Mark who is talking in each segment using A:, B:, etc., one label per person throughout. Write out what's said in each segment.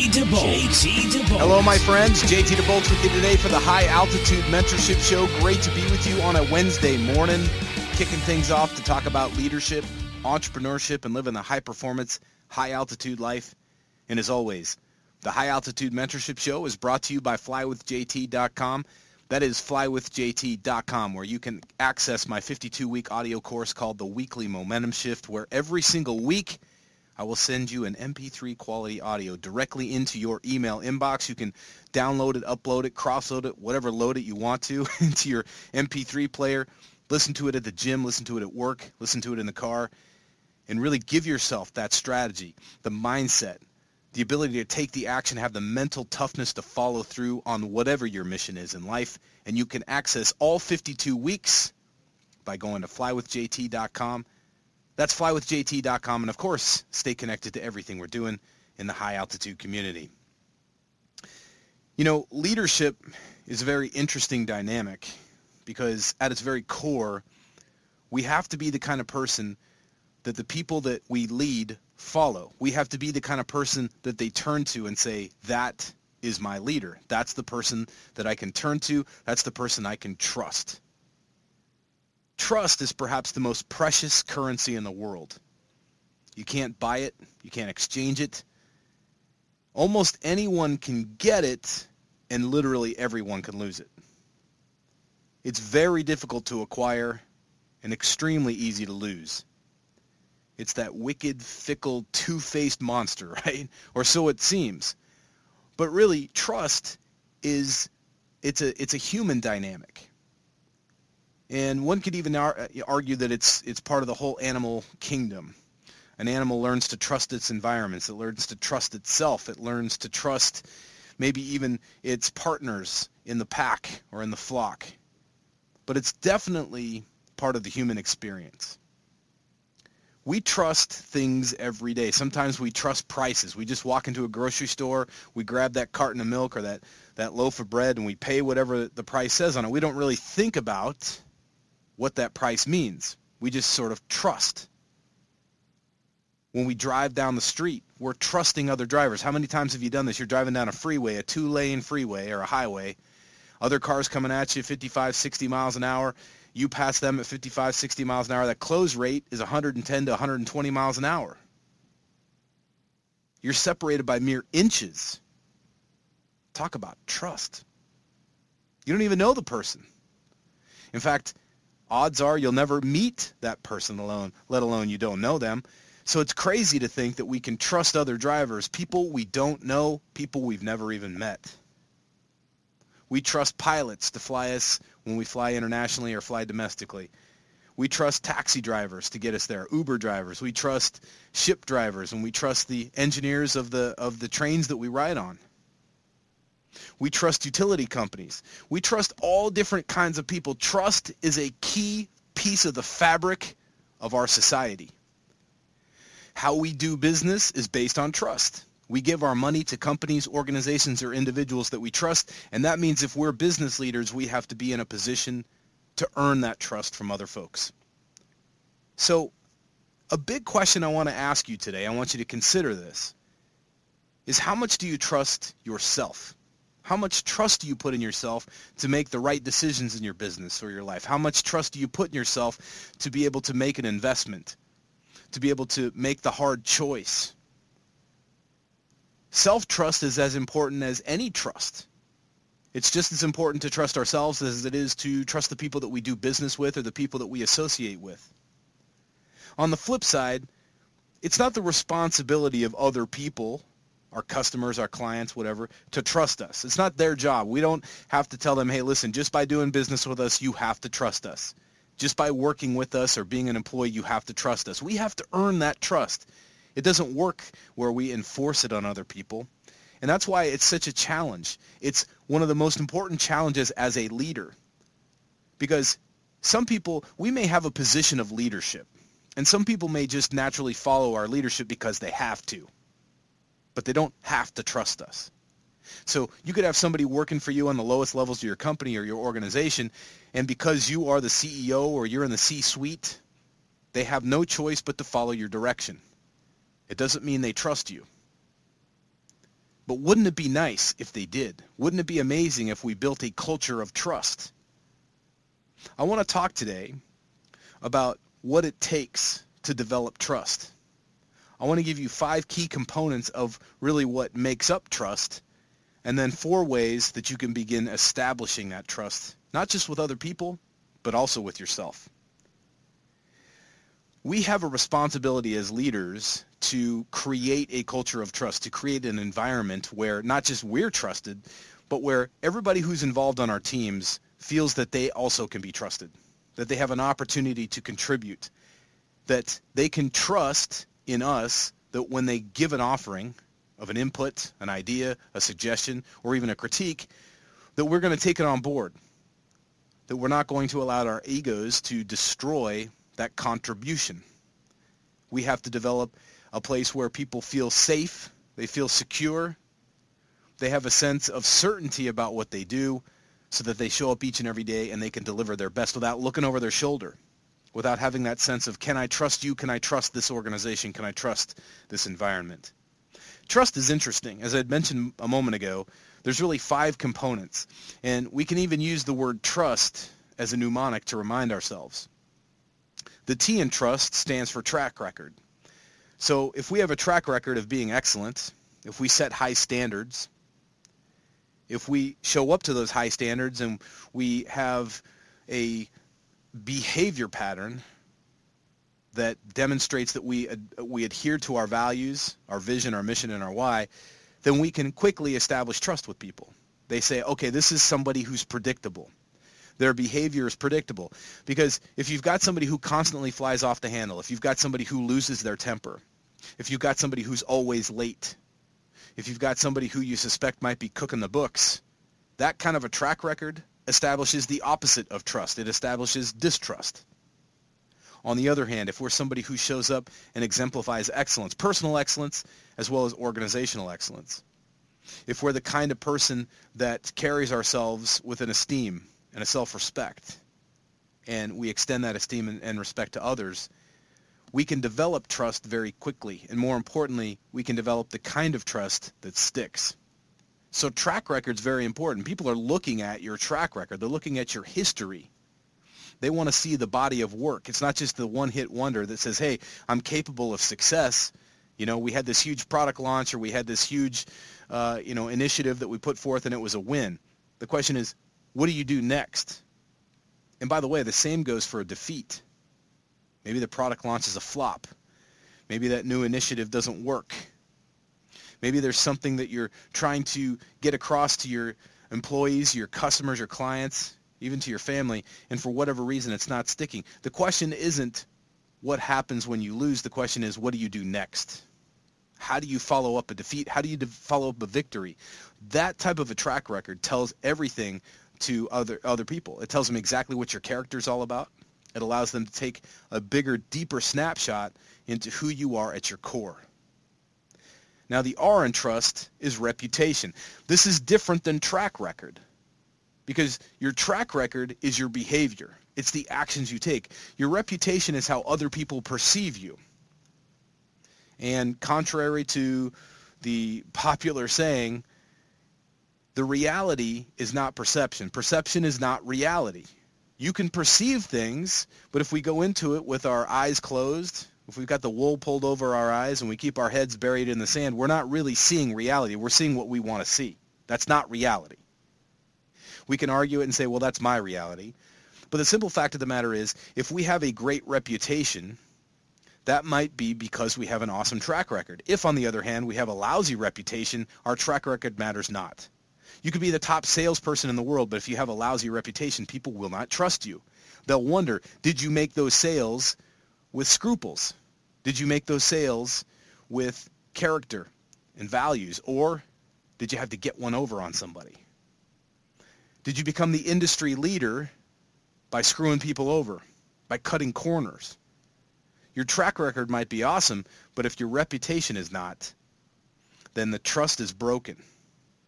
A: Hello, my friends. JT DeBolt with you today for the High Altitude Mentorship Show. Great to be with you on a Wednesday morning, kicking things off to talk about leadership, entrepreneurship, and living a high performance, high altitude life. And as always, the High Altitude Mentorship Show is brought to you by flywithjt.com. That is flywithjt.com, where you can access my 52-week audio course called The Weekly Momentum Shift, where every single week – I will send you an MP3 quality audio directly into your email inbox. You can download it, upload it, cross-load it, whatever load it you want to into your MP3 player. Listen to it at the gym, listen to it at work, listen to it in the car, and really give yourself that strategy, the mindset, the ability to take the action, have the mental toughness to follow through on whatever your mission is in life. And you can access all 52 weeks by going to flywithjt.com that's flywithjt.com. And of course, stay connected to everything we're doing in the high altitude community. You know, leadership is a very interesting dynamic because at its very core, we have to be the kind of person that the people that we lead follow. We have to be the kind of person that they turn to and say, that is my leader. That's the person that I can turn to. That's the person I can trust. Trust is perhaps the most precious currency in the world. You can't buy it. You can't exchange it. Almost anyone can get it, and literally everyone can lose it. It's very difficult to acquire and extremely easy to lose. It's that wicked, fickle, two-faced monster, right? Or so it seems. But really, trust is it's a it's a human dynamic. And one could even ar- uh, argue that it's it's part of the whole animal kingdom. An animal learns to trust its environments. It learns to trust itself. It learns to trust maybe even its partners in the pack or in the flock. But it's definitely part of the human experience. We trust things every day. Sometimes we trust prices. We just walk into a grocery store, we grab that carton of milk or that, that loaf of bread, and we pay whatever the price says on it. We don't really think about what that price means. We just sort of trust. When we drive down the street, we're trusting other drivers. How many times have you done this? You're driving down a freeway, a two-lane freeway or a highway. Other cars coming at you 55, 60 miles an hour. You pass them at 55, 60 miles an hour. That close rate is 110 to 120 miles an hour. You're separated by mere inches. Talk about trust. You don't even know the person. In fact, odds are you'll never meet that person alone, let alone you don't know them. So it's crazy to think that we can trust other drivers, people we don't know, people we've never even met. We trust pilots to fly us when we fly internationally or fly domestically. We trust taxi drivers to get us there, Uber drivers. We trust ship drivers, and we trust the engineers of the of the trains that we ride on. We trust utility companies. We trust all different kinds of people. Trust is a key piece of the fabric of our society. How we do business is based on trust. We give our money to companies, organizations, or individuals that we trust, and that means if we're business leaders, we have to be in a position to earn that trust from other folks. So a big question I want to ask you today, I want you to consider this, is how much do you trust yourself? How much trust do you put in yourself to make the right decisions in your business or your life? How much trust do you put in yourself to be able to make an investment, to be able to make the hard choice? Self-trust is as important as any trust. It's just as important to trust ourselves as it is to trust the people that we do business with or the people that we associate with. On the flip side, it's not the responsibility of other people our customers, our clients, whatever, to trust us. It's not their job. We don't have to tell them, hey, listen, just by doing business with us, you have to trust us. Just by working with us or being an employee, you have to trust us. We have to earn that trust. It doesn't work where we enforce it on other people. And that's why it's such a challenge. It's one of the most important challenges as a leader. Because some people, we may have a position of leadership. And some people may just naturally follow our leadership because they have to but they don't have to trust us. So you could have somebody working for you on the lowest levels of your company or your organization, and because you are the CEO or you're in the C-suite, they have no choice but to follow your direction. It doesn't mean they trust you. But wouldn't it be nice if they did? Wouldn't it be amazing if we built a culture of trust? I want to talk today about what it takes to develop trust. I want to give you five key components of really what makes up trust, and then four ways that you can begin establishing that trust, not just with other people, but also with yourself. We have a responsibility as leaders to create a culture of trust, to create an environment where not just we're trusted, but where everybody who's involved on our teams feels that they also can be trusted, that they have an opportunity to contribute, that they can trust in us that when they give an offering of an input, an idea, a suggestion, or even a critique, that we're going to take it on board. That we're not going to allow our egos to destroy that contribution. We have to develop a place where people feel safe, they feel secure, they have a sense of certainty about what they do so that they show up each and every day and they can deliver their best without looking over their shoulder without having that sense of can I trust you? Can I trust this organization? Can I trust this environment? Trust is interesting. As I mentioned a moment ago, there's really five components. And we can even use the word trust as a mnemonic to remind ourselves. The T in trust stands for track record. So if we have a track record of being excellent, if we set high standards, if we show up to those high standards and we have a behavior pattern that demonstrates that we we adhere to our values, our vision, our mission, and our why, then we can quickly establish trust with people. They say, okay, this is somebody who's predictable. Their behavior is predictable. Because if you've got somebody who constantly flies off the handle, if you've got somebody who loses their temper, if you've got somebody who's always late, if you've got somebody who you suspect might be cooking the books, that kind of a track record establishes the opposite of trust. It establishes distrust. On the other hand, if we're somebody who shows up and exemplifies excellence, personal excellence as well as organizational excellence, if we're the kind of person that carries ourselves with an esteem and a self-respect, and we extend that esteem and, respect to others, we can develop trust very quickly. And more importantly, we can develop the kind of trust that sticks. So track record's very important. People are looking at your track record. They're looking at your history. They want to see the body of work. It's not just the one-hit wonder that says, hey, I'm capable of success. You know, we had this huge product launch or we had this huge, uh, you know, initiative that we put forth and it was a win. The question is, what do you do next? And by the way, the same goes for a defeat. Maybe the product launch is a flop. Maybe that new initiative doesn't work. Maybe there's something that you're trying to get across to your employees, your customers, your clients, even to your family, and for whatever reason it's not sticking. The question isn't what happens when you lose. The question is what do you do next? How do you follow up a defeat? How do you de- follow up a victory? That type of a track record tells everything to other other people. It tells them exactly what your character is all about. It allows them to take a bigger, deeper snapshot into who you are at your core. Now the R in trust is reputation. This is different than track record because your track record is your behavior. It's the actions you take. Your reputation is how other people perceive you. And contrary to the popular saying, the reality is not perception. Perception is not reality. You can perceive things, but if we go into it with our eyes closed if we've got the wool pulled over our eyes and we keep our heads buried in the sand, we're not really seeing reality. We're seeing what we want to see. That's not reality. We can argue it and say, well, that's my reality. But the simple fact of the matter is, if we have a great reputation, that might be because we have an awesome track record. If, on the other hand, we have a lousy reputation, our track record matters not. You could be the top salesperson in the world, but if you have a lousy reputation, people will not trust you. They'll wonder, did you make those sales with scruples? Did you make those sales with character and values? Or did you have to get one over on somebody? Did you become the industry leader by screwing people over, by cutting corners? Your track record might be awesome, but if your reputation is not, then the trust is broken.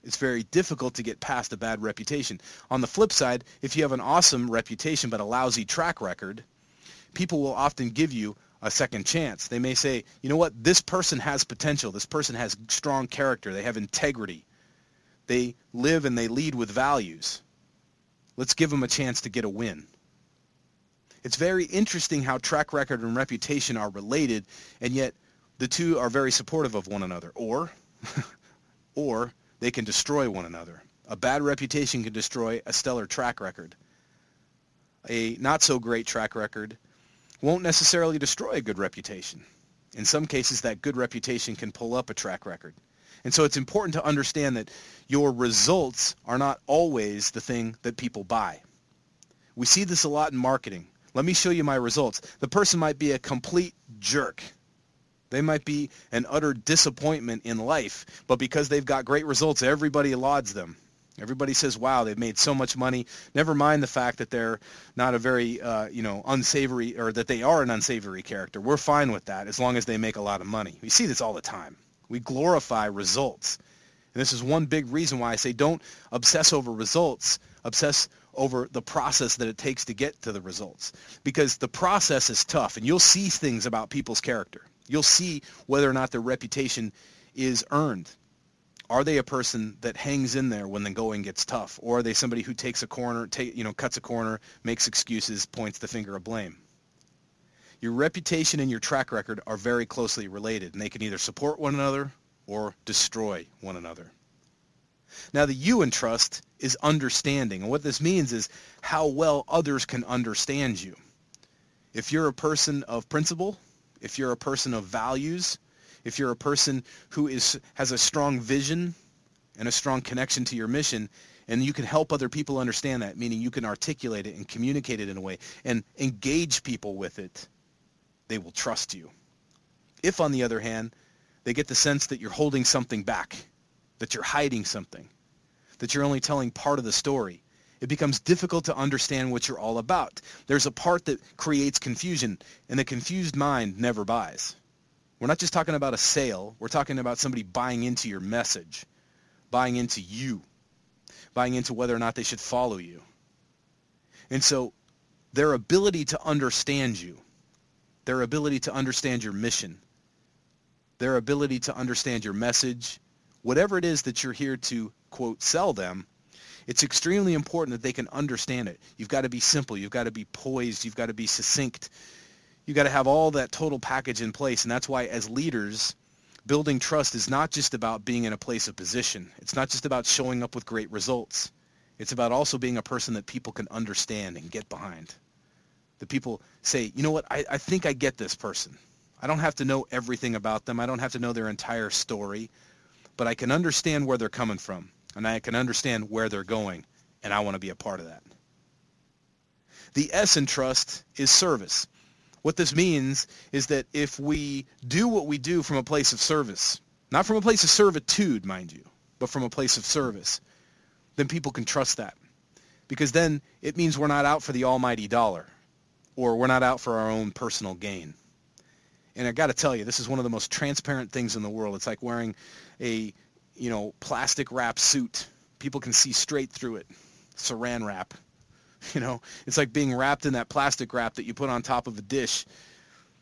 A: It's very difficult to get past a bad reputation. On the flip side, if you have an awesome reputation but a lousy track record, people will often give you a second chance. They may say, you know what, this person has potential. This person has strong character. They have integrity. They live and they lead with values. Let's give them a chance to get a win. It's very interesting how track record and reputation are related, and yet the two are very supportive of one another. Or, or they can destroy one another. A bad reputation can destroy a stellar track record. A not so great track record won't necessarily destroy a good reputation. In some cases, that good reputation can pull up a track record. And so it's important to understand that your results are not always the thing that people buy. We see this a lot in marketing. Let me show you my results. The person might be a complete jerk. They might be an utter disappointment in life, but because they've got great results, everybody lauds them. Everybody says, "Wow, they've made so much money." Never mind the fact that they're not a very, uh, you know, unsavory, or that they are an unsavory character. We're fine with that as long as they make a lot of money. We see this all the time. We glorify results, and this is one big reason why I say don't obsess over results. Obsess over the process that it takes to get to the results because the process is tough and you'll see things about people's character. You'll see whether or not their reputation is earned. Are they a person that hangs in there when the going gets tough or are they somebody who takes a corner, take, you know, cuts a corner, makes excuses, points the finger of blame? Your reputation and your track record are very closely related and they can either support one another or destroy one another. Now, the you in trust is understanding. And what this means is how well others can understand you. If you're a person of principle, if you're a person of values, if you're a person who is has a strong vision and a strong connection to your mission, and you can help other people understand that, meaning you can articulate it and communicate it in a way and engage people with it, they will trust you. If, on the other hand, they get the sense that you're holding something back, that you're hiding something, that you're only telling part of the story. It becomes difficult to understand what you're all about. There's a part that creates confusion, and the confused mind never buys. We're not just talking about a sale. We're talking about somebody buying into your message, buying into you, buying into whether or not they should follow you. And so their ability to understand you, their ability to understand your mission, their ability to understand your message, whatever it is that you're here to, quote, sell them, it's extremely important that they can understand it. You've got to be simple. You've got to be poised. You've got to be succinct. You've got to have all that total package in place. And that's why as leaders, building trust is not just about being in a place of position. It's not just about showing up with great results. It's about also being a person that people can understand and get behind. The people say, you know what, I, I think I get this person. I don't have to know everything about them. I don't have to know their entire story but I can understand where they're coming from and I can understand where they're going and I want to be a part of that. The S in trust is service. What this means is that if we do what we do from a place of service, not from a place of servitude, mind you, but from a place of service, then people can trust that. Because then it means we're not out for the almighty dollar or we're not out for our own personal gain. And I got to tell you, this is one of the most transparent things in the world. It's like wearing a, you know, plastic wrap suit. People can see straight through it. Saran wrap. You know, it's like being wrapped in that plastic wrap that you put on top of a dish.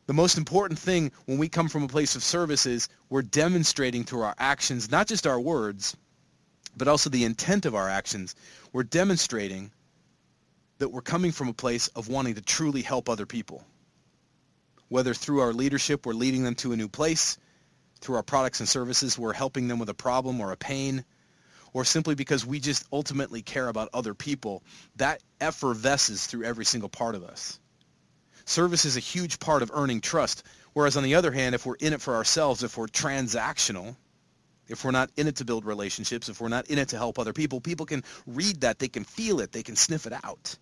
A: The most important thing when we come from a place of service is we're demonstrating through our actions, not just our words, but also the intent of our actions. We're demonstrating that we're coming from a place of wanting to truly help other people. Whether through our leadership, we're leading them to a new place, through our products and services, we're helping them with a problem or a pain, or simply because we just ultimately care about other people, that effervesces through every single part of us. Service is a huge part of earning trust. Whereas on the other hand, if we're in it for ourselves, if we're transactional, if we're not in it to build relationships, if we're not in it to help other people, people can read that, they can feel it, they can sniff it out.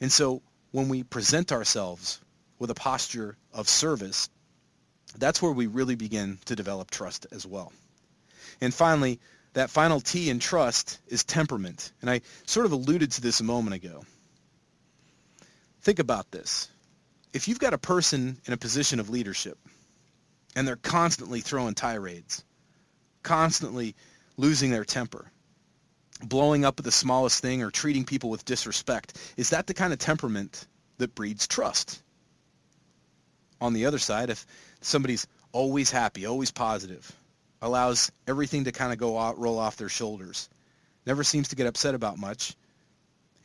A: And so when we present ourselves with a posture of service, that's where we really begin to develop trust as well. And finally, that final T in trust is temperament. And I sort of alluded to this a moment ago. Think about this. If you've got a person in a position of leadership and they're constantly throwing tirades, constantly losing their temper, blowing up at the smallest thing or treating people with disrespect, is that the kind of temperament that breeds trust? On the other side, if somebody's always happy, always positive, allows everything to kind of go out, roll off their shoulders, never seems to get upset about much,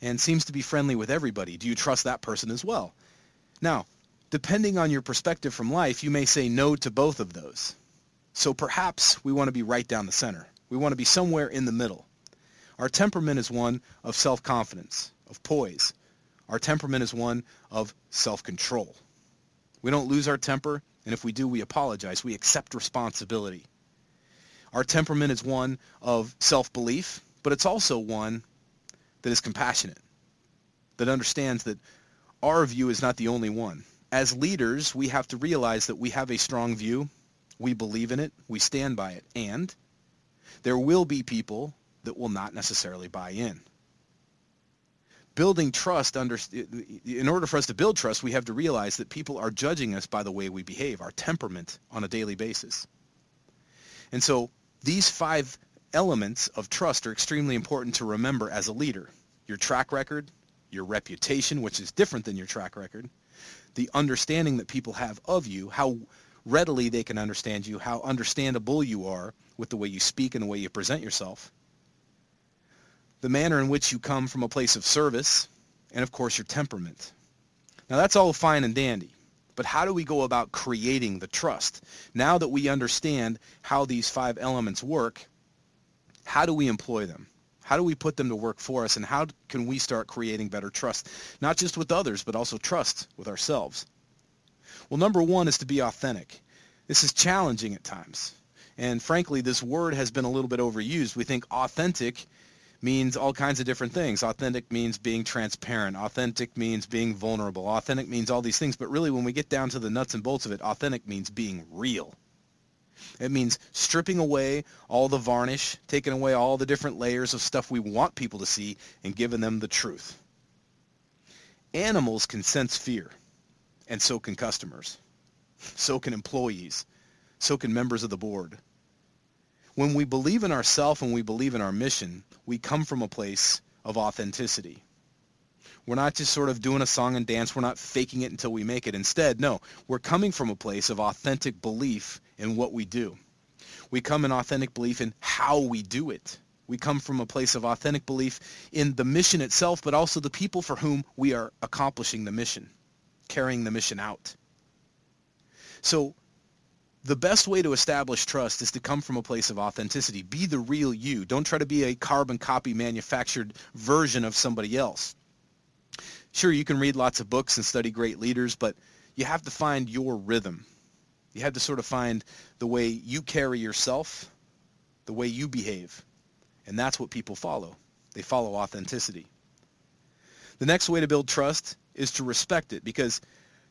A: and seems to be friendly with everybody, do you trust that person as well? Now, depending on your perspective from life, you may say no to both of those. So perhaps we want to be right down the center. We want to be somewhere in the middle. Our temperament is one of self-confidence, of poise. Our temperament is one of self-control. We don't lose our temper, and if we do, we apologize. We accept responsibility. Our temperament is one of self-belief, but it's also one that is compassionate, that understands that our view is not the only one. As leaders, we have to realize that we have a strong view, we believe in it, we stand by it, and there will be people that will not necessarily buy in. Building trust, under, in order for us to build trust, we have to realize that people are judging us by the way we behave, our temperament on a daily basis. And so these five elements of trust are extremely important to remember as a leader. Your track record, your reputation, which is different than your track record, the understanding that people have of you, how readily they can understand you, how understandable you are with the way you speak and the way you present yourself, the manner in which you come from a place of service, and of course your temperament. Now that's all fine and dandy, but how do we go about creating the trust? Now that we understand how these five elements work, how do we employ them? How do we put them to work for us and how can we start creating better trust, not just with others, but also trust with ourselves? Well, number one is to be authentic. This is challenging at times. And frankly, this word has been a little bit overused. We think authentic means all kinds of different things. Authentic means being transparent. Authentic means being vulnerable. Authentic means all these things. But really, when we get down to the nuts and bolts of it, authentic means being real. It means stripping away all the varnish, taking away all the different layers of stuff we want people to see, and giving them the truth. Animals can sense fear, and so can customers. So can employees. So can members of the board. When we believe in ourselves and we believe in our mission, we come from a place of authenticity. We're not just sort of doing a song and dance. We're not faking it until we make it. Instead, no, we're coming from a place of authentic belief in what we do. We come in authentic belief in how we do it. We come from a place of authentic belief in the mission itself, but also the people for whom we are accomplishing the mission, carrying the mission out. So the best way to establish trust is to come from a place of authenticity. Be the real you. Don't try to be a carbon copy manufactured version of somebody else. Sure, you can read lots of books and study great leaders, but you have to find your rhythm. You have to sort of find the way you carry yourself, the way you behave. And that's what people follow. They follow authenticity. The next way to build trust is to respect it because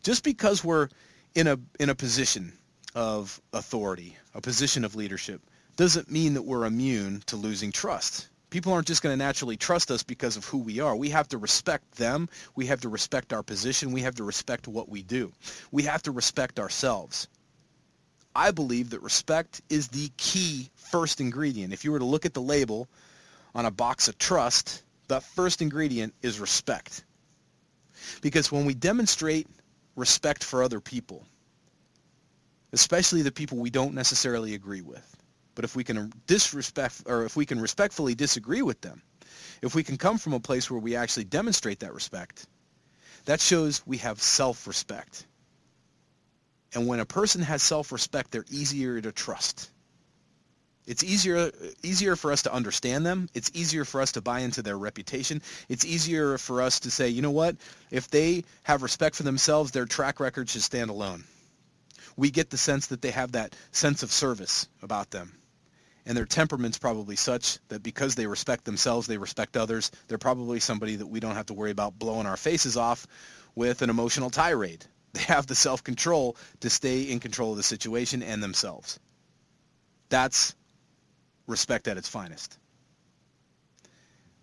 A: just because we're in a in a position of authority, a position of leadership, doesn't mean that we're immune to losing trust. People aren't just going to naturally trust us because of who we are. We have to respect them. We have to respect our position. We have to respect what we do. We have to respect ourselves. I believe that respect is the key first ingredient. If you were to look at the label on a box of trust, the first ingredient is respect. Because when we demonstrate respect for other people, especially the people we don't necessarily agree with, but if we can disrespect or if we can respectfully disagree with them, if we can come from a place where we actually demonstrate that respect, that shows we have self-respect. And when a person has self-respect, they're easier to trust. It's easier easier for us to understand them. It's easier for us to buy into their reputation. It's easier for us to say, you know what? If they have respect for themselves, their track record should stand alone. We get the sense that they have that sense of service about them. And their temperament's probably such that because they respect themselves, they respect others. They're probably somebody that we don't have to worry about blowing our faces off with an emotional tirade. They have the self-control to stay in control of the situation and themselves. That's respect at its finest.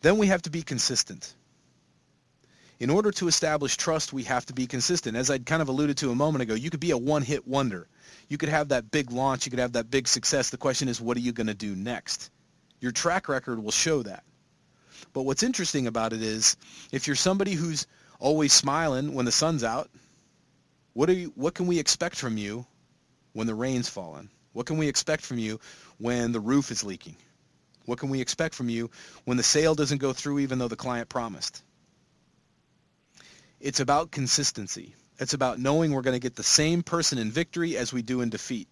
A: Then we have to be consistent. In order to establish trust, we have to be consistent. As I'd kind of alluded to a moment ago, you could be a one-hit wonder. You could have that big launch. You could have that big success. The question is, what are you going to do next? Your track record will show that. But what's interesting about it is, if you're somebody who's always smiling when the sun's out, what, are you, what can we expect from you when the rain's falling? What can we expect from you when the roof is leaking? What can we expect from you when the sale doesn't go through even though the client promised? It's about consistency. It's about knowing we're going to get the same person in victory as we do in defeat.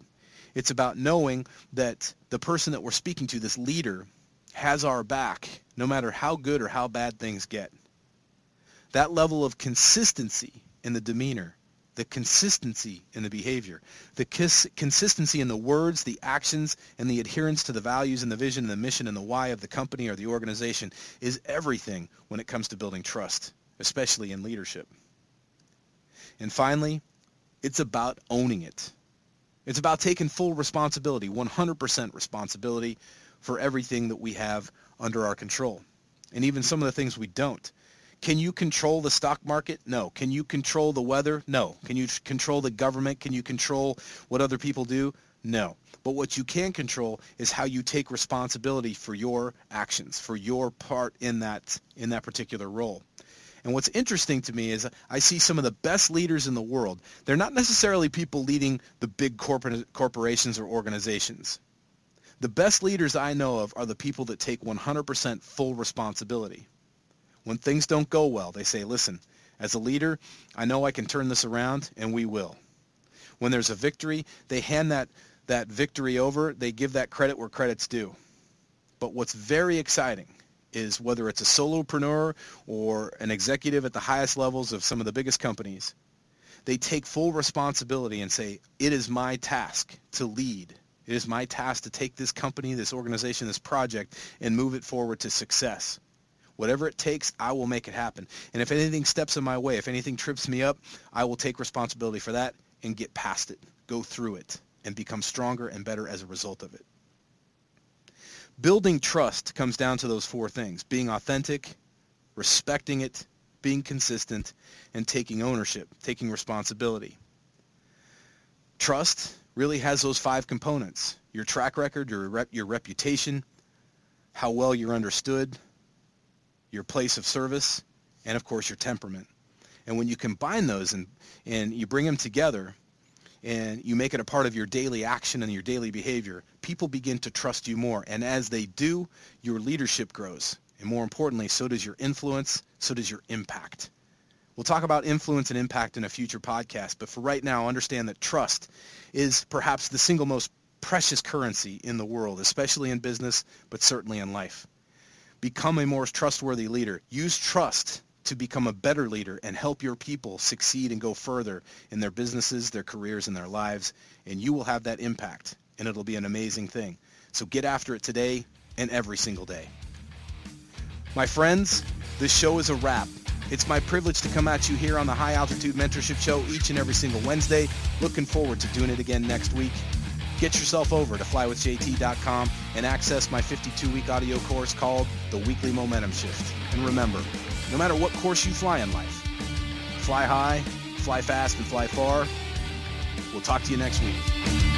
A: It's about knowing that the person that we're speaking to, this leader, has our back no matter how good or how bad things get. That level of consistency in the demeanor the consistency in the behavior, the kis- consistency in the words, the actions, and the adherence to the values and the vision and the mission and the why of the company or the organization is everything when it comes to building trust, especially in leadership. And finally, it's about owning it. It's about taking full responsibility, 100% responsibility for everything that we have under our control, and even some of the things we don't. Can you control the stock market? No. Can you control the weather? No. Can you control the government? Can you control what other people do? No. But what you can control is how you take responsibility for your actions, for your part in that in that particular role. And what's interesting to me is I see some of the best leaders in the world. They're not necessarily people leading the big corporate corporations or organizations. The best leaders I know of are the people that take 100% full responsibility. When things don't go well, they say, listen, as a leader, I know I can turn this around, and we will. When there's a victory, they hand that, that victory over. They give that credit where credit's due. But what's very exciting is whether it's a solopreneur or an executive at the highest levels of some of the biggest companies, they take full responsibility and say, it is my task to lead. It is my task to take this company, this organization, this project, and move it forward to success. Whatever it takes, I will make it happen. And if anything steps in my way, if anything trips me up, I will take responsibility for that and get past it, go through it, and become stronger and better as a result of it. Building trust comes down to those four things, being authentic, respecting it, being consistent, and taking ownership, taking responsibility. Trust really has those five components. Your track record, your, rep, your reputation, how well you're understood, your place of service, and of course your temperament. And when you combine those and, and you bring them together and you make it a part of your daily action and your daily behavior, people begin to trust you more. And as they do, your leadership grows. And more importantly, so does your influence, so does your impact. We'll talk about influence and impact in a future podcast, but for right now, understand that trust is perhaps the single most precious currency in the world, especially in business, but certainly in life. Become a more trustworthy leader. Use trust to become a better leader and help your people succeed and go further in their businesses, their careers, and their lives. And you will have that impact, and it'll be an amazing thing. So get after it today and every single day. My friends, this show is a wrap. It's my privilege to come at you here on the High Altitude Mentorship Show each and every single Wednesday. Looking forward to doing it again next week get yourself over to flywithjt.com and access my 52-week audio course called The Weekly Momentum Shift. And remember, no matter what course you fly in life, fly high, fly fast, and fly far. We'll talk to you next week.